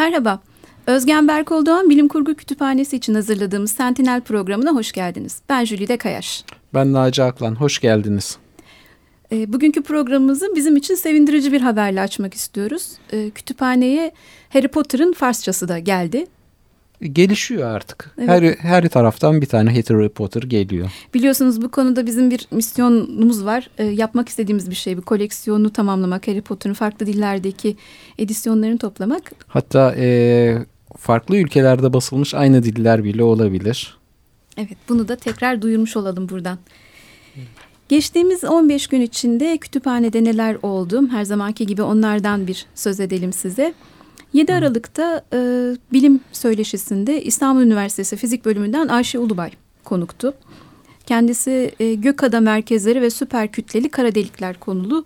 Merhaba, Özgen Berkoldoğan Bilim Kurgu Kütüphanesi için hazırladığımız Sentinel programına hoş geldiniz. Ben Jülide Kayaş. Ben Naci Aklan, hoş geldiniz. E, bugünkü programımızı bizim için sevindirici bir haberle açmak istiyoruz. E, kütüphaneye Harry Potter'ın Farsçası da geldi. Gelişiyor artık. Evet. Her, her taraftan bir tane Harry Potter geliyor. Biliyorsunuz bu konuda bizim bir misyonumuz var. E, yapmak istediğimiz bir şey. Bir koleksiyonu tamamlamak. Harry Potter'ın farklı dillerdeki edisyonlarını toplamak. Hatta e, farklı ülkelerde basılmış aynı diller bile olabilir. Evet bunu da tekrar duyurmuş olalım buradan. Geçtiğimiz 15 gün içinde kütüphanede neler oldu? Her zamanki gibi onlardan bir söz edelim size. 7 Aralık'ta e, bilim söyleşisinde İstanbul Üniversitesi Fizik Bölümünden Ayşe Ulubay konuktu. Kendisi e, gökada merkezleri ve süper kütleli kara delikler konulu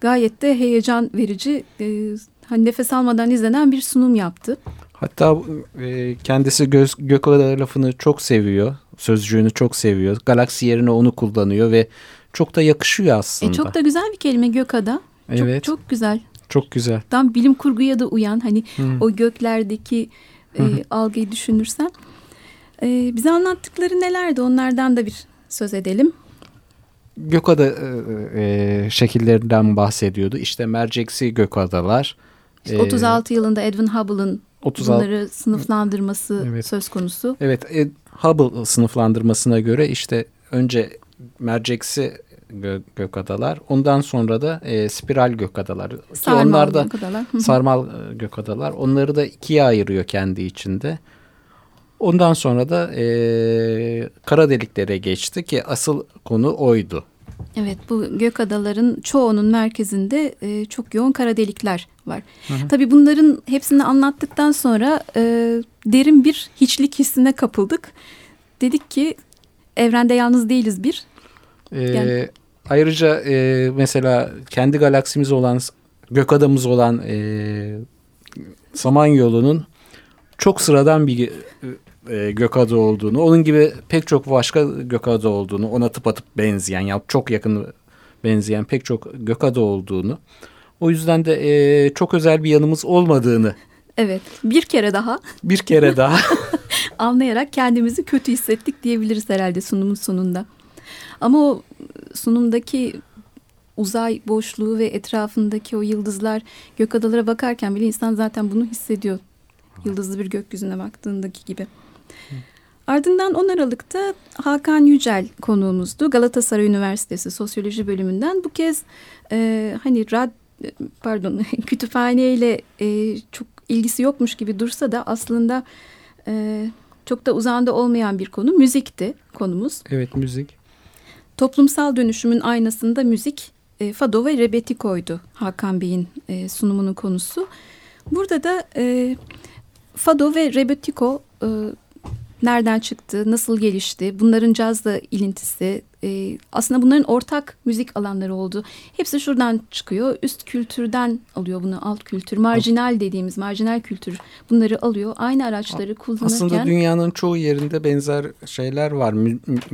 gayet de heyecan verici e, hani nefes almadan izlenen bir sunum yaptı. Hatta e, kendisi göz, gökada lafını çok seviyor. Sözcüğünü çok seviyor. Galaksi yerine onu kullanıyor ve çok da yakışıyor aslında. E, çok da güzel bir kelime gökada. Evet. Çok, çok güzel. Çok güzel. Tam bilim kurguya da uyan hani hmm. o göklerdeki e, algıyı düşünürsen. E, bize anlattıkları nelerdi onlardan da bir söz edelim. Gökada e, e, şekillerinden bahsediyordu. İşte merceksi gökadalar. İşte 36 e, yılında Edwin Hubble'ın bunları sınıflandırması evet. söz konusu. Evet, Hubble sınıflandırmasına göre işte önce merceksi gö gökadalar. Ondan sonra da e, spiral gökadalar. Sarmal onlar da gökadalar. sarmal e, gökadalar. Onları da ikiye ayırıyor kendi içinde. Ondan sonra da e, kara deliklere geçti ki asıl konu oydu. Evet bu gök adaların çoğunun merkezinde e, çok yoğun kara delikler var. Hı hı. Tabii bunların hepsini anlattıktan sonra e, derin bir hiçlik hissine kapıldık. Dedik ki evrende yalnız değiliz bir. Yani... Ayrıca e, mesela kendi galaksimiz olan gök adamız olan e, Samanyolu'nun çok sıradan bir e, gök adı olduğunu, onun gibi pek çok başka gök adı olduğunu, ona tıpatıp benzeyen ya çok yakın benzeyen pek çok gök adı olduğunu, o yüzden de e, çok özel bir yanımız olmadığını Evet bir kere daha. Bir kere daha. Anlayarak kendimizi kötü hissettik diyebiliriz herhalde sunumun sonunda. Ama o sunumdaki uzay boşluğu ve etrafındaki o yıldızlar gök adalara bakarken bile insan zaten bunu hissediyor. Yıldızlı bir gökyüzüne baktığındaki gibi. Ardından 10 Aralık'ta Hakan Yücel konuğumuzdu. Galatasaray Üniversitesi Sosyoloji Bölümünden. Bu kez e, hani rad pardon kütüphaneyle e, çok ilgisi yokmuş gibi dursa da aslında e, çok da uzağında olmayan bir konu müzikti konumuz. Evet müzik. Toplumsal dönüşümün aynasında müzik e, Fado ve Rebetiko'ydu Hakan Bey'in e, sunumunun konusu. Burada da e, Fado ve Rebetiko e, nereden çıktı, nasıl gelişti, bunların cazla ilintisi, e, aslında bunların ortak müzik alanları oldu. Hepsi şuradan çıkıyor, üst kültürden alıyor bunu, alt kültür, marjinal dediğimiz marjinal kültür bunları alıyor. Aynı araçları kullanırken. Aslında dünyanın çoğu yerinde benzer şeyler var,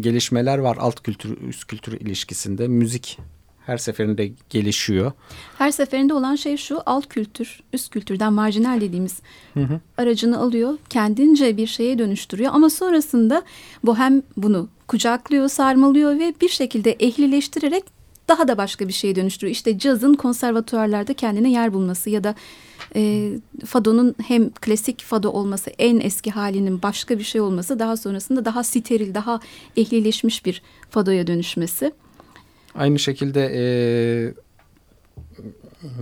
gelişmeler var alt kültür, üst kültür ilişkisinde. Müzik her seferinde gelişiyor. Her seferinde olan şey şu alt kültür, üst kültürden marjinal dediğimiz hı hı. aracını alıyor. Kendince bir şeye dönüştürüyor ama sonrasında bu hem bunu kucaklıyor, sarmalıyor ve bir şekilde ehlileştirerek daha da başka bir şeye dönüştürüyor. İşte cazın konservatuarlarda kendine yer bulması ya da e, Fado'nun hem klasik Fado olması, en eski halinin başka bir şey olması, daha sonrasında daha steril, daha ehlileşmiş bir Fado'ya dönüşmesi. Aynı şekilde e,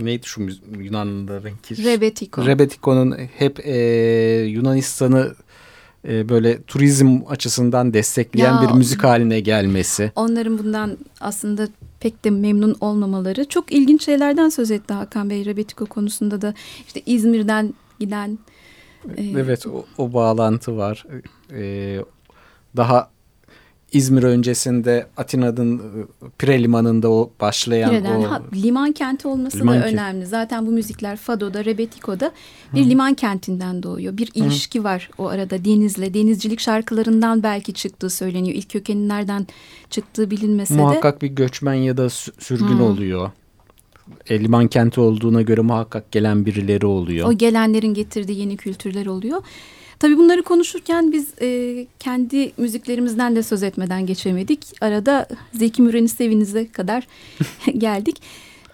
neydi şu Yunanlılarınki? Rebetiko. Rebetiko'nun hep e, Yunanistan'ı e, böyle turizm açısından destekleyen ya, bir müzik haline gelmesi. Onların bundan aslında pek de memnun olmamaları. Çok ilginç şeylerden söz etti Hakan Bey Rebetiko konusunda da. işte İzmir'den giden. E, evet o, o bağlantı var. E, daha İzmir öncesinde Atina'nın ıı, Pire Limanı'nda o başlayan Pire'den, o... Ha, liman kenti olması liman da önemli. Zaten bu müzikler Fado'da, Rebetiko'da bir Hı. liman kentinden doğuyor. Bir ilişki Hı. var o arada denizle. Denizcilik şarkılarından belki çıktığı söyleniyor. İlk kökenin nereden çıktığı bilinmese Muhakkak de. Muhakkak bir göçmen ya da sürgün Hı. oluyor. e, liman kenti olduğuna göre muhakkak gelen birileri oluyor. O gelenlerin getirdiği yeni kültürler oluyor. Tabii bunları konuşurken biz e, kendi müziklerimizden de söz etmeden geçemedik. Arada Zeki Müren'i sevinize kadar geldik.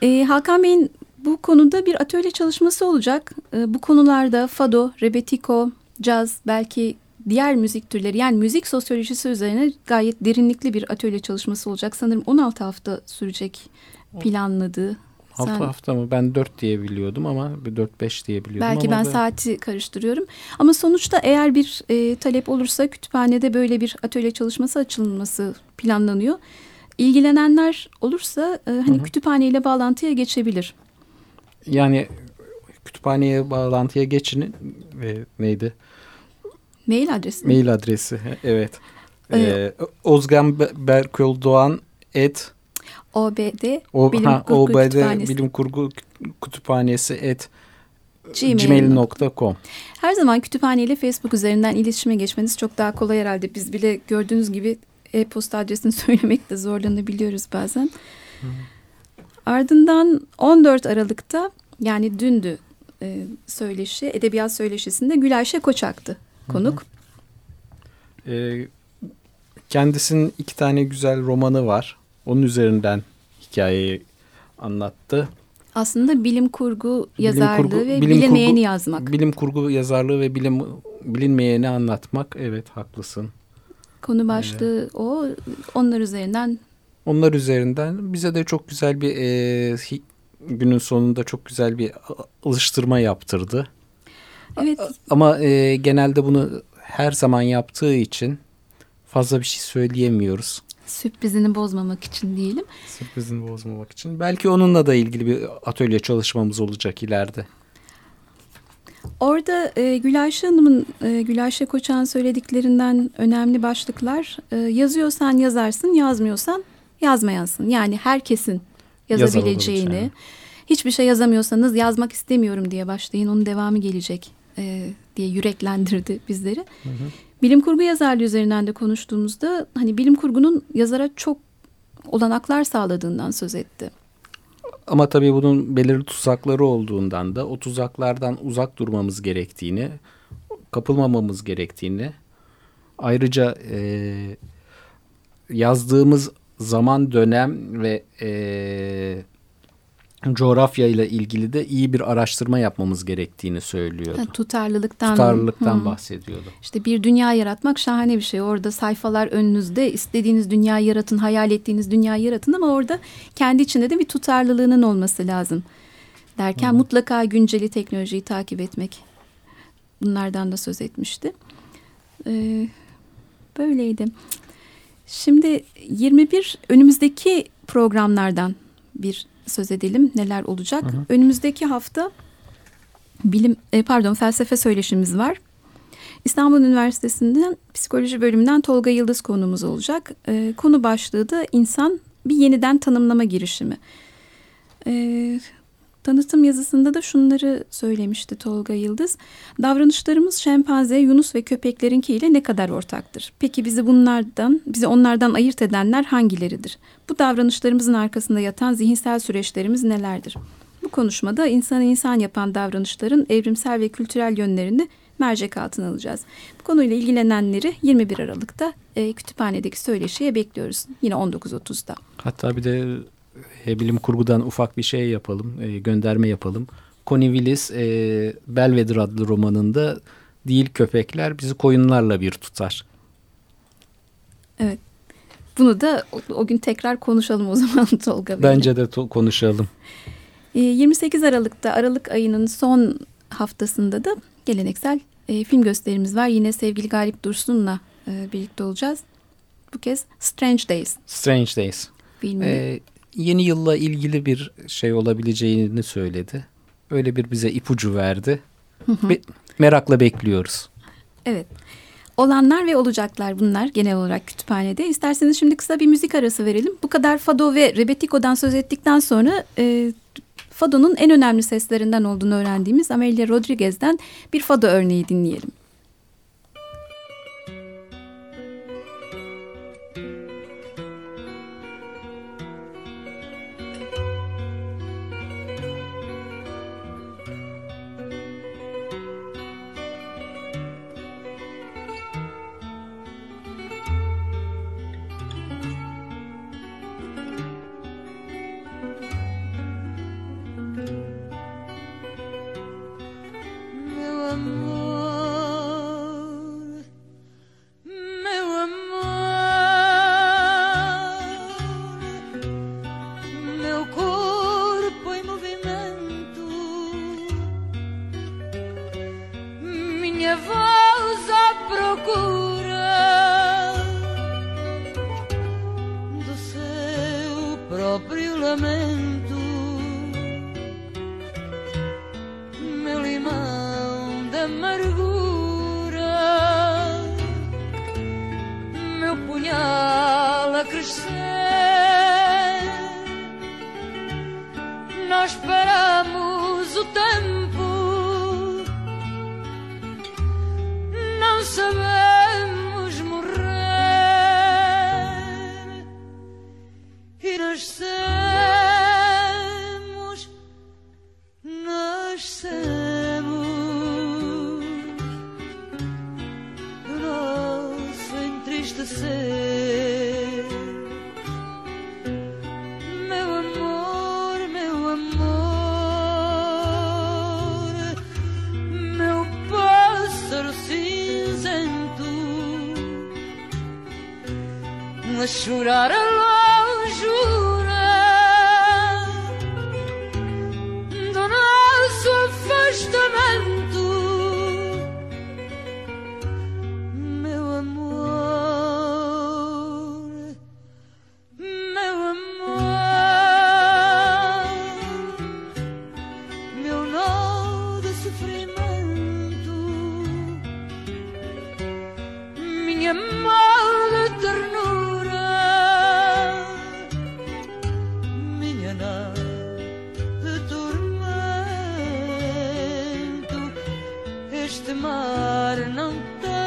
E, Hakan Bey'in bu konuda bir atölye çalışması olacak. E, bu konularda fado, rebetiko, caz, belki diğer müzik türleri yani müzik sosyolojisi üzerine gayet derinlikli bir atölye çalışması olacak. Sanırım 16 hafta sürecek planladığı. 6 Sen, hafta mı? Ben 4 diye biliyordum ama 4-5 diye biliyordum. Belki ama ben, ben saati karıştırıyorum. Ama sonuçta eğer bir e, talep olursa kütüphanede böyle bir atölye çalışması açılması planlanıyor. İlgilenenler olursa e, hani Hı-hı. kütüphaneyle bağlantıya geçebilir. Yani kütüphaneye bağlantıya geçin ve neydi? Mail adresi. Mail adresi evet. Ee, ee, Ozgan Berköl Doğan et OBD o, Bilim ha, Kurgu OBD Kütüphanesi. Bilim Kurgu Kütüphanesi et gmail.com Her zaman kütüphane ile Facebook üzerinden iletişime geçmeniz çok daha kolay herhalde. Biz bile gördüğünüz gibi e-posta adresini söylemekte zorlanabiliyoruz bazen. Hı. Ardından 14 Aralık'ta yani dündü e, söyleşi, edebiyat söyleşisinde Gülayşe Koçak'tı konuk. Hı hı. E, kendisinin iki tane güzel romanı var. Onun üzerinden hikayeyi anlattı. Aslında bilim kurgu yazarlığı bilim kurgu, ve bilim bilinmeyeni kurgu, yazmak. Bilim kurgu yazarlığı ve bilim bilinmeyeni anlatmak. Evet haklısın. Konu başlığı ee, o. Onlar üzerinden. Onlar üzerinden bize de çok güzel bir e, günün sonunda çok güzel bir alıştırma yaptırdı. Evet. Ama e, genelde bunu her zaman yaptığı için fazla bir şey söyleyemiyoruz. Sürprizini bozmamak için diyelim. Sürprizini bozmamak için. Belki onunla da ilgili bir atölye çalışmamız olacak ileride. Orada e, Gülayşe Hanım'ın, e, Gülayşe Koçan söylediklerinden önemli başlıklar. E, yazıyorsan yazarsın, yazmıyorsan yazmayansın. Yani herkesin yazabileceğini. Hiçbir şey yazamıyorsanız yazmak istemiyorum diye başlayın. Onun devamı gelecek e, diye yüreklendirdi bizleri. Hı hı. Bilim kurgu yazarlığı üzerinden de konuştuğumuzda hani bilim kurgunun yazara çok olanaklar sağladığından söz etti. Ama tabii bunun belirli tuzakları olduğundan da o tuzaklardan uzak durmamız gerektiğini, kapılmamamız gerektiğini, ayrıca e, yazdığımız zaman dönem ve e, coğrafya ile ilgili de iyi bir araştırma yapmamız gerektiğini söylüyordu. Ha, tutarlılıktan. Tutarlılıktan Hı. bahsediyordu. İşte bir dünya yaratmak şahane bir şey. Orada sayfalar önünüzde istediğiniz dünya yaratın, hayal ettiğiniz dünya yaratın ama orada kendi içinde de bir tutarlılığının olması lazım. Derken Hı. mutlaka günceli teknolojiyi takip etmek. Bunlardan da söz etmişti. Ee, böyleydi. Şimdi 21 önümüzdeki programlardan bir söz edelim. Neler olacak? Hı hı. Önümüzdeki hafta bilim e, pardon felsefe söyleşimiz var. İstanbul Üniversitesi'nden psikoloji bölümünden Tolga Yıldız konumuz olacak. E, konu başlığı da insan bir yeniden tanımlama girişimi. E, Tanıtım yazısında da şunları söylemişti Tolga Yıldız. Davranışlarımız şempanze, yunus ve köpeklerinkiyle ne kadar ortaktır? Peki bizi bunlardan, bizi onlardan ayırt edenler hangileridir? Bu davranışlarımızın arkasında yatan zihinsel süreçlerimiz nelerdir? Bu konuşmada insanı insan yapan davranışların evrimsel ve kültürel yönlerini mercek altına alacağız. Bu konuyla ilgilenenleri 21 Aralık'ta e, kütüphanedeki söyleşiye bekliyoruz. Yine 19.30'da. Hatta bir de e, bilim kurgudan ufak bir şey yapalım, e, gönderme yapalım. Connie Willis e, Belvedere adlı romanında değil köpekler bizi koyunlarla bir tutar. Evet. Bunu da o, o gün tekrar konuşalım o zaman Tolga Bey. Bence de to- konuşalım. 28 Aralık'ta Aralık ayının son haftasında da geleneksel e, film gösterimiz var. Yine sevgili Galip Dursun'la e, birlikte olacağız. Bu kez Strange Days. Strange Days. Filmini. Ee, yeni yılla ilgili bir şey olabileceğini söyledi. Öyle bir bize ipucu verdi. Be merakla bekliyoruz. Evet. Olanlar ve olacaklar bunlar genel olarak kütüphanede. İsterseniz şimdi kısa bir müzik arası verelim. Bu kadar Fado ve Rebetiko'dan söz ettikten sonra e, Fado'nun en önemli seslerinden olduğunu öğrendiğimiz Amelia Rodriguez'den bir Fado örneği dinleyelim. bakış. to shoot out shootout alone. Este mar não tem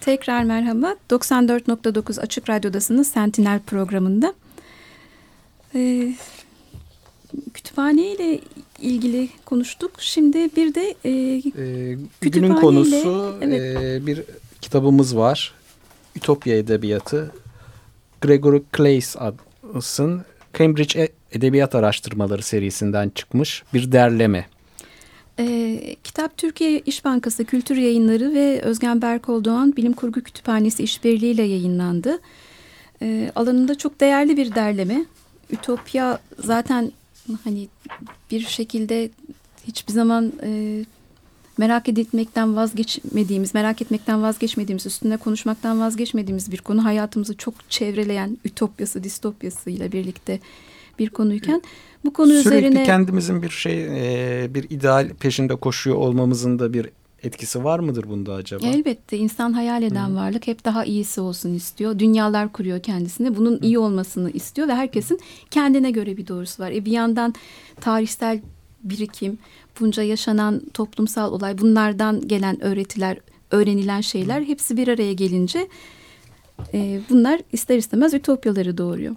Tekrar merhaba. 94.9 Açık Radyo'dasınız Sentinel programında. Ee, kütüphane ile ilgili konuştuk. Şimdi bir de e, Ee, günün konusu evet. e, bir kitabımız var. Ütopya Edebiyatı. Gregory Clays'ın Cambridge Edebiyat Araştırmaları serisinden çıkmış bir derleme. e, kitap Türkiye İş Bankası Kültür Yayınları ve Özgen Berkol Doğan Bilim Kurgu Kütüphanesi işbirliğiyle yayınlandı. E, alanında çok değerli bir derleme. Ütopya zaten hani bir şekilde hiçbir zaman e, merak edilmekten vazgeçmediğimiz, merak etmekten vazgeçmediğimiz, üstünde konuşmaktan vazgeçmediğimiz bir konu. Hayatımızı çok çevreleyen ütopyası, distopyası ile birlikte bir konuyken bu konu Sürekli üzerine kendimizin bir şey, e, bir ideal peşinde koşuyor olmamızın da bir etkisi var mıdır bunda acaba? elbette insan hayal eden varlık hep daha iyisi olsun istiyor. Dünyalar kuruyor kendisine. Bunun iyi olmasını istiyor ve herkesin kendine göre bir doğrusu var. E bir yandan tarihsel birikim, bunca yaşanan toplumsal olay, bunlardan gelen öğretiler, öğrenilen şeyler hepsi bir araya gelince e, bunlar ister istemez ütopyaları doğuruyor.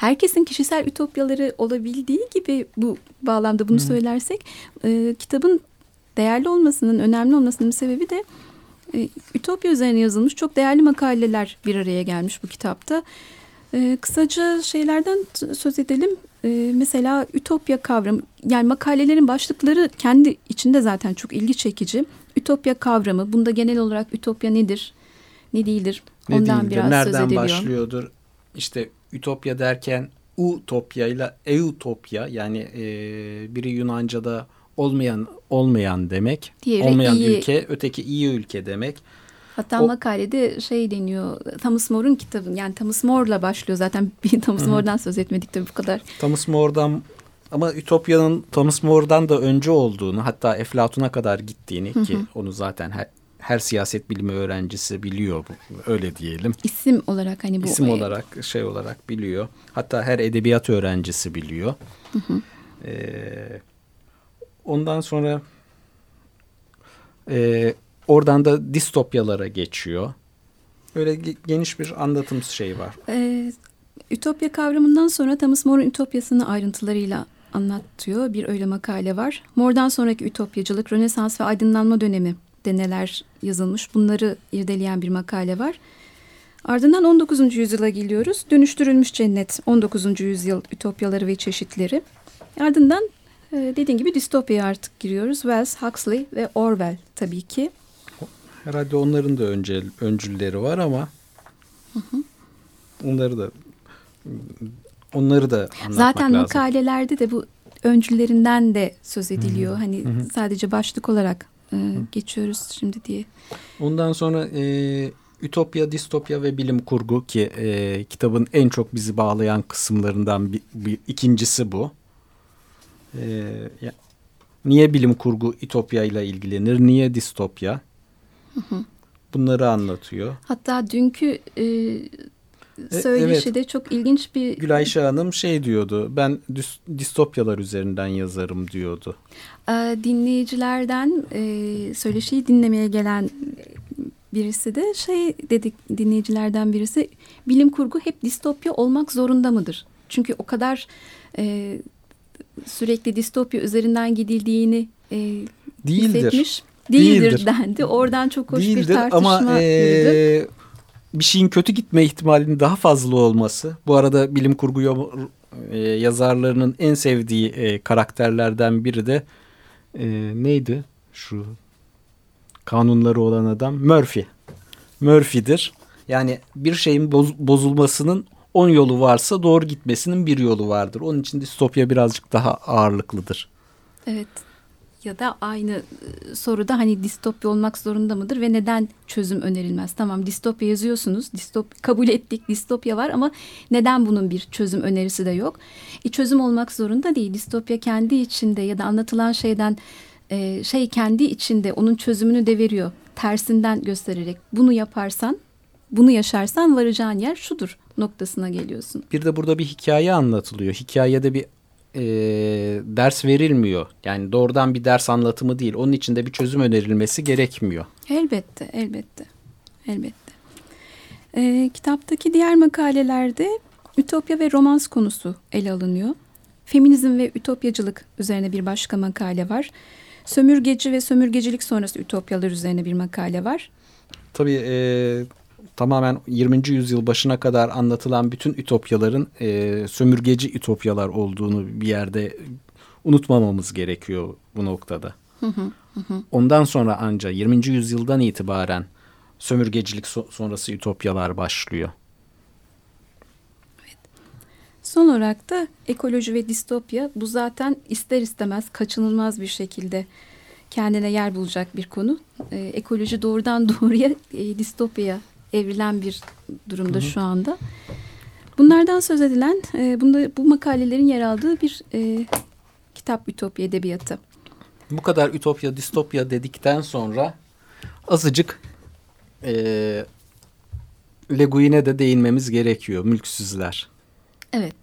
Herkesin kişisel ütopyaları olabildiği gibi bu bağlamda bunu söylersek e, kitabın değerli olmasının, önemli olmasının sebebi de e, Ütopya üzerine yazılmış çok değerli makaleler bir araya gelmiş bu kitapta. E, kısaca şeylerden söz edelim. E, mesela Ütopya kavramı, yani makalelerin başlıkları kendi içinde zaten çok ilgi çekici. Ütopya kavramı, bunda genel olarak Ütopya nedir, ne değildir Ne ondan değildir, biraz söz nereden ediliyor. başlıyordur? İşte Ütopya derken Utopya ile Eutopya yani e, biri Yunanca'da olmayan olmayan demek. Diğeri olmayan iyi. ülke, öteki iyi ülke demek. Hatta O- makalede şey deniyor, Thomas More'un kitabı, yani Thomas More'la başlıyor zaten. Bir Thomas More'dan söz etmedik tabii bu kadar. Thomas More'dan ama Ütopya'nın Thomas More'dan da önce olduğunu hatta Eflatun'a kadar gittiğini ki onu zaten her, her siyaset bilimi öğrencisi biliyor bu, öyle diyelim. İsim olarak hani bu. İsim e, olarak şey olarak biliyor. Hatta her edebiyat öğrencisi biliyor. Ee, ondan sonra E, oradan da distopyalara geçiyor. Böyle ge- geniş bir anlatım şeyi var. Ee, Ütopya kavramından sonra Thomas More'un Ütopyasını ayrıntılarıyla anlatıyor. Bir öyle makale var. More'dan sonraki Ütopyacılık, Rönesans ve Aydınlanma dönemi de neler yazılmış bunları irdeleyen bir makale var. Ardından 19. yüzyıla geliyoruz. Dönüştürülmüş cennet 19. yüzyıl ütopyaları ve çeşitleri. Ardından e, dediğim gibi distopyaya artık giriyoruz. Wells, Huxley ve Orwell tabii ki. Herhalde onların da öncel, öncülleri var ama onları da onları da anlatmak Zaten lazım. makalelerde de bu öncülerinden de söz ediliyor. Hani sadece başlık olarak e, geçiyoruz şimdi diye. Ondan sonra e, Ütopya, Distopya ve Bilim Kurgu ki e, kitabın en çok bizi bağlayan kısımlarından bir, bir ikincisi bu. E, ya- niye bilim kurgu Ütopya ile ilgilenir, niye distopya? Bunları anlatıyor. Hatta dünkü E, söyleşi evet. de çok ilginç bir Gülayşe Hanım şey diyordu, ben distopyalar üzerinden yazarım diyordu. e, dinleyicilerden e, söyleşiyi dinlemeye gelen birisi de şey dedik dinleyicilerden birisi bilim kurgu hep distopya olmak zorunda mıdır? Çünkü o kadar e, sürekli distopya üzerinden gidildiğini e, Değildir. hissetmiş. Değildir, Değildir. dendi. Oradan çok hoş bir Değildir tartışma ama yürüdü. e, bir şeyin kötü gitme ihtimalinin daha fazla olması. Bu arada bilim kurgu e, yazarlarının en sevdiği e, karakterlerden biri de e, neydi? Şu kanunları olan adam Murphy. Murphy'dir. Yani bir şeyin boz- bozulmasının 10 yolu varsa doğru gitmesinin bir yolu vardır. Onun için distopya birazcık daha ağırlıklıdır. Evet. Ya da aynı soruda hani distopya olmak zorunda mıdır ve neden çözüm önerilmez? Tamam distopya yazıyorsunuz. Distop kabul ettik distopya var ama neden bunun bir çözüm önerisi de yok? E, çözüm olmak zorunda değil. Distopya kendi içinde ya da anlatılan şeyden e, şey kendi içinde onun çözümünü de veriyor. Tersinden göstererek bunu yaparsan, bunu yaşarsan varacağın yer şudur noktasına geliyorsun. Bir de burada bir hikaye anlatılıyor. Hikayede bir e, ders verilmiyor. Yani doğrudan bir ders anlatımı değil. Onun içinde bir çözüm önerilmesi gerekmiyor. Elbette, elbette, elbette. Ee, kitaptaki diğer makalelerde ütopya ve romans konusu ele alınıyor. Feminizm ve ütopyacılık üzerine bir başka makale var. Sömürgeci ve sömürgecilik sonrası ütopyalar üzerine bir makale var. Tabii e, tamamen 20. yüzyıl başına kadar anlatılan bütün ütopyaların e, sömürgeci ütopyalar olduğunu bir yerde unutmamamız gerekiyor bu noktada. Ondan sonra anca 20. yüzyıldan itibaren sömürgecilik so- sonrası ütopyalar başlıyor. Son olarak da ekoloji ve distopya bu zaten ister istemez kaçınılmaz bir şekilde kendine yer bulacak bir konu. Ee, ekoloji doğrudan doğruya e, distopyaya evrilen bir durumda şu anda. Bunlardan söz edilen e, bunda, bu makalelerin yer aldığı bir e, kitap Ütopya Edebiyatı. Bu kadar ütopya distopya dedikten sonra azıcık e, Le Guin'e de değinmemiz gerekiyor. Mülksüzler. Evet.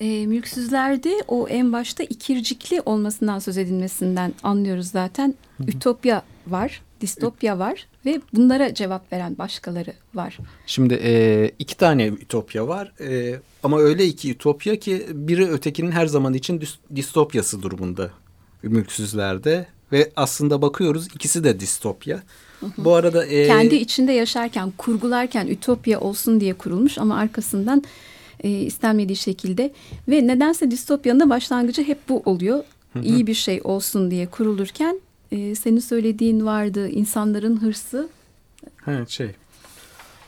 E, mülksüzlerde o en başta ikircikli olmasından söz edilmesinden anlıyoruz zaten. Ütopya var, distopya var ve bunlara cevap veren başkaları var. Şimdi e, iki tane ütopya var E, ama öyle iki ütopya ki biri ötekinin her zaman için dis- distopyası durumunda mülksüzlerde ve aslında bakıyoruz ikisi de distopya. Bu arada e, Kendi içinde yaşarken, kurgularken ütopya olsun diye kurulmuş ama arkasından e, istenmediği şekilde ve nedense distopyanın da başlangıcı hep bu oluyor. İyi bir şey olsun diye kurulurken e, senin söylediğin vardı insanların hırsı. he, şey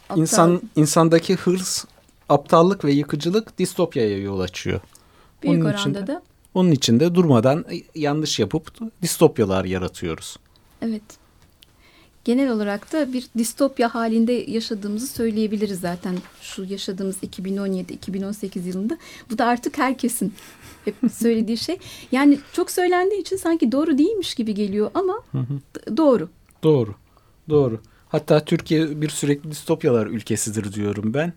aptal- insan insandaki hırs, aptallık ve yıkıcılık distopyaya yol açıyor. büyük onun oranda için da Onun için de durmadan yanlış yapıp distopyalar yaratıyoruz. Evet. Genel olarak da bir distopya halinde yaşadığımızı söyleyebiliriz zaten şu yaşadığımız 2017-2018 yılında. Bu da artık herkesin hep söylediği şey. Yani çok söylendiği için sanki doğru değilmiş gibi geliyor ama doğru. Doğru. Doğru. Hatta Türkiye bir sürekli distopyalar ülkesidir diyorum ben.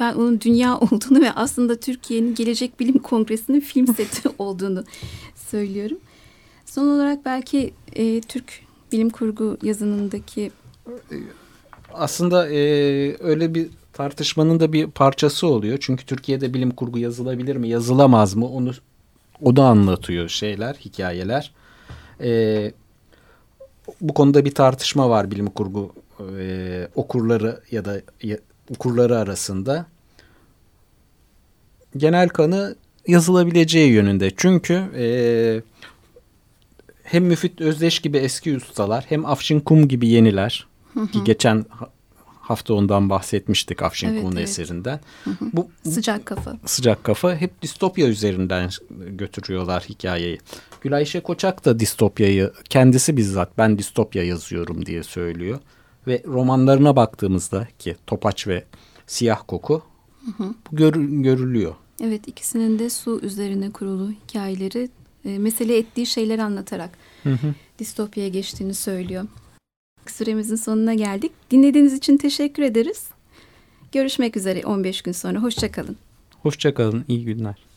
Ben onun dünya olduğunu ve aslında Türkiye'nin Gelecek Bilim Kongresi'nin film seti olduğunu söylüyorum. Son olarak belki e, Türk bilim kurgu yazınındaki Aslında e, öyle bir tartışmanın da bir parçası oluyor. Çünkü Türkiye'de bilim kurgu yazılabilir mi, yazılamaz mı? Onu o da anlatıyor şeyler, hikayeler. E, bu konuda bir tartışma var bilim kurgu e, okurları ya da ya, okurları arasında. Genel kanı yazılabileceği yönünde. Çünkü e, hem Müfit Özdeş gibi eski ustalar hem Afşin Kum gibi yeniler ki geçen hafta ondan bahsetmiştik Afşin Evet, evet. eserinden. Bu, bu sıcak kafa. sıcak kafa hep distopya üzerinden götürüyorlar hikayeyi. Gülayşe Koçak da distopyayı kendisi bizzat ben distopya yazıyorum diye söylüyor. Ve romanlarına baktığımızda ki Topaç ve Siyah Koku bu gör- görülüyor. Evet ikisinin de su üzerine kurulu hikayeleri e, mesele ettiği şeyleri anlatarak distopyaya geçtiğini söylüyor. Süremizin sonuna geldik. Dinlediğiniz için teşekkür ederiz. Görüşmek üzere 15 gün sonra. Hoşçakalın. Hoşçakalın, iyi günler.